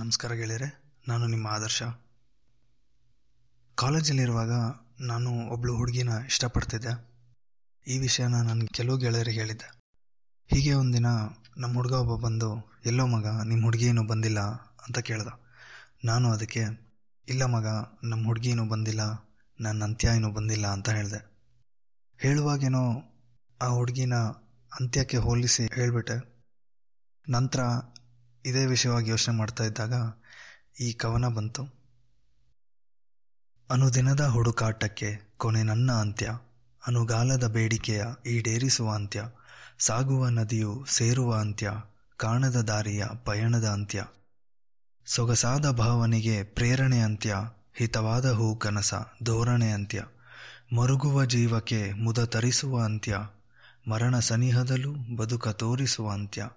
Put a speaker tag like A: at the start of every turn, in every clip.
A: ನಮಸ್ಕಾರ ಗೆಳೆಯರೆ, ನಾನು ನಿಮ್ಮ ಆದರ್ಶ. ಕಾಲೇಜಲ್ಲಿರುವಾಗ ನಾನು ಒಬ್ಳು ಹುಡುಗಿನ ಇಷ್ಟಪಡ್ತಿದ್ದೆ. ಈ ವಿಷಯನ ನಾನು ಕೆಲವು ಗೆಳೆಯರಿಗೆ ಹೇಳಿದ್ದೆ. ಹೀಗೆ ಒಂದಿನ ನಮ್ಮ ಹುಡುಗ ಒಬ್ಬ ಬಂದು, ಎಲ್ಲೋ ಮಗ ನಿಮ್ಮ ಹುಡುಗಿ ಬಂದಿಲ್ಲ? ಅಂತ ಕೇಳ್ದ. ನಾನು ಅದಕ್ಕೆ, ಇಲ್ಲ ಮಗ, ನಮ್ಮ ಹುಡುಗಿ ಬಂದಿಲ್ಲ, ನನ್ನ ಅಂತ್ಯ ಏನೂ ಬಂದಿಲ್ಲ ಅಂತ ಹೇಳಿದೆ. ಹೇಳುವಾಗೇನೋ ಆ ಹುಡುಗಿನ ಅಂತ್ಯಕ್ಕೆ ಹೋಲಿಸಿ ಹೇಳಿಬಿಟ್ಟೆ. ನಂತರ ಇದೇ ವಿಷಯವಾಗಿ ಯೋಚನೆ ಮಾಡ್ತಾ ಇದ್ದಾಗ ಈ ಕವನ ಬಂತು. ಅನುದಿನದ ಹುಡುಕಾಟಕ್ಕೆ ಕೊನೆ ನನ್ನ ಅಂತ್ಯ, ಅನುಗಾಲದ ಬೇಡಿಕೆಯ ಈಡೇರಿಸುವ ಅಂತ್ಯ, ಸಾಗುವ ನದಿಯು ಸೇರುವ ಅಂತ್ಯ, ಕಾಣದ ದಾರಿಯ ಪಯಣದ ಅಂತ್ಯ, ಸೊಗಸಾದ ಭಾವನೆಗೆ ಪ್ರೇರಣೆ ಅಂತ್ಯ, ಹಿತವಾದ ಹೂ ಕನಸ ಧೋರಣೆ ಅಂತ್ಯ, ಮರುಗುವ ಜೀವಕ್ಕೆ ಮುದ ತರಿಸುವ ಅಂತ್ಯ ಮರಣ ಸನಿಹದಲ್ಲೂ ಬದುಕ ತೋರಿಸುವ ಅಂತ್ಯ.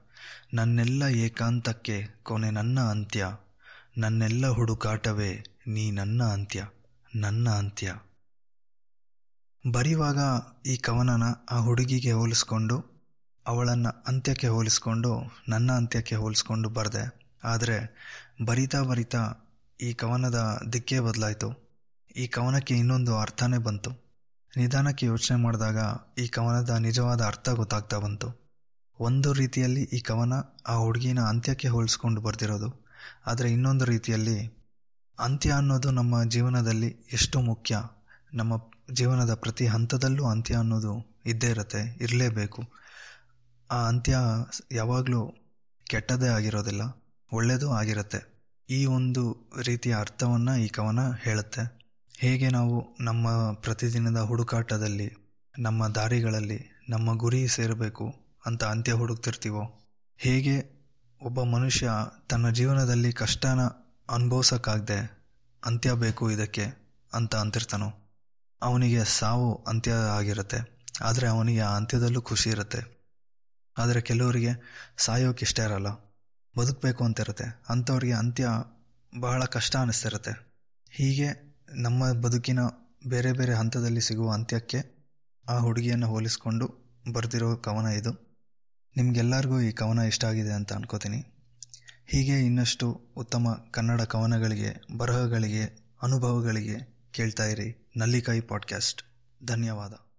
A: ನನ್ನೆಲ್ಲ ಏಕಾಂತಕ್ಕೆ ಕೊನೆ ನನ್ನ ಅಂತ್ಯ. ನನ್ನೆಲ್ಲ ಹುಡುಕಾಟವೇ ನೀ ನನ್ನ ಅಂತ್ಯ. ನನ್ನ ಅಂತ್ಯ. ಬರೆಯುವಾಗ ಈ ಕವನನ ಆ ಹುಡುಗಿಗೆ ಹೋಲಿಸ್ಕೊಂಡು, ಅವಳನ್ನು ಅಂತ್ಯಕ್ಕೆ ಹೋಲಿಸ್ಕೊಂಡು, ನನ್ನ ಅಂತ್ಯಕ್ಕೆ ಹೋಲಿಸ್ಕೊಂಡು ಬರೆದೆ. ಆದರೆ ಬರಿತಾ ಬರಿತಾ ಈ ಕವನದ ದಿಕ್ಕೇ ಬದಲಾಯಿತು. ಈ ಕವನಕ್ಕೆ ಇನ್ನೊಂದು ಅರ್ಥನೇ ಬಂತು. ನಿಧಾನಕ್ಕೆ ಯೋಚನೆ ಮಾಡಿದಾಗ ಈ ಕವನದ ನಿಜವಾದ ಅರ್ಥ ಗೊತ್ತಾಗ್ತಾ ಬಂತು. ಒಂದು ರೀತಿಯಲ್ಲಿ ಈ ಕವನ ಆ ಹುಡುಗಿನ ಅಂತ್ಯಕ್ಕೆ ಹೋಲಿಸ್ಕೊಂಡು ಬರ್ತಿರೋದು. ಆದರೆ ಇನ್ನೊಂದು ರೀತಿಯಲ್ಲಿ ಅಂತ್ಯ ಅನ್ನೋದು ನಮ್ಮ ಜೀವನದಲ್ಲಿ ಎಷ್ಟು ಮುಖ್ಯ? ನಮ್ಮ ಜೀವನದ ಪ್ರತಿ ಹಂತದಲ್ಲೂ ಅಂತ್ಯ ಅನ್ನೋದು ಇದ್ದೇ ಇರುತ್ತೆ, ಇರಲೇಬೇಕು. ಆ ಅಂತ್ಯ ಯಾವಾಗಲೂ ಕೆಟ್ಟದೇ ಆಗಿರೋದಿಲ್ಲ ಒಳ್ಳೆಯದೂ ಆಗಿರುತ್ತೆ. ಈ ಒಂದು ರೀತಿಯ ಅರ್ಥವನ್ನು ಈ ಕವನ ಹೇಳುತ್ತೆ. ಹೇಗೆ ನಾವು ನಮ್ಮ ಪ್ರತಿದಿನದ ಹುಡುಕಾಟದಲ್ಲಿ, ನಮ್ಮ ದಾರಿಗಳಲ್ಲಿ, ನಮ್ಮ ಗುರಿ ಸೇರಬೇಕು ಅಂತ ಅಂತ್ಯ ಹುಡುಕ್ತಿರ್ತೀವೋ? ಹೇಗೆ ಒಬ್ಬ ಮನುಷ್ಯ ತನ್ನ ಜೀವನದಲ್ಲಿ ಕಷ್ಟನ ಅನುಭವಿಸೋಕ್ಕಾಗದೆ ಅಂತ್ಯ ಬೇಕು ಇದಕ್ಕೆ ಅಂತ ಅಂತಿರ್ತಾನೋ? ಅವನಿಗೆ ಸಾವು ಅಂತ್ಯ ಆಗಿರುತ್ತೆ, ಆದರೆ ಅವನಿಗೆ ಆ ಅಂತ್ಯದಲ್ಲೂ ಖುಷಿ ಇರುತ್ತೆ. ಆದರೆ ಕೆಲವರಿಗೆ ಸಾಯೋಕೆ ಇಷ್ಟ ಇರಲ್ಲ, ಬದುಕಬೇಕು ಅಂತ ಇರುತ್ತೆ ಅಂಥವ್ರಿಗೆ ಅಂತ್ಯ ಬಹಳ ಕಷ್ಟ ಅನ್ನಿಸ್ತಿರುತ್ತೆ ಹೀಗೆ ನಮ್ಮ ಬದುಕಿನ ಬೇರೆ ಬೇರೆ ಹಂತದಲ್ಲಿ ಸಿಗುವ ಅಂತ್ಯಕ್ಕೆ ಆ ಹುಡುಗಿಯನ್ನು ಹೋಲಿಸಿಕೊಂಡು ಬರೆದಿರೋ ಕವನ ಇದು. ನಿಮಗೆಲ್ಲರಿಗೂ ಈ ಕವನ ಇಷ್ಟ ಆಗಿದೆ ಅಂತ ಅನ್ಕೋತೀನಿ. ಹೀಗೆ ಇನ್ನಷ್ಟು ಉತ್ತಮ ಕನ್ನಡ ಕವನಗಳಿಗೆ, ಬರಹಗಳಿಗೆ, ಅನುಭವಗಳಿಗೆ ಕೇಳ್ತಾ ಇರಿ ನಲ್ಲಿಕಾಯಿ ಪಾಡ್ಕ್ಯಾಸ್ಟ್. ಧನ್ಯವಾದ.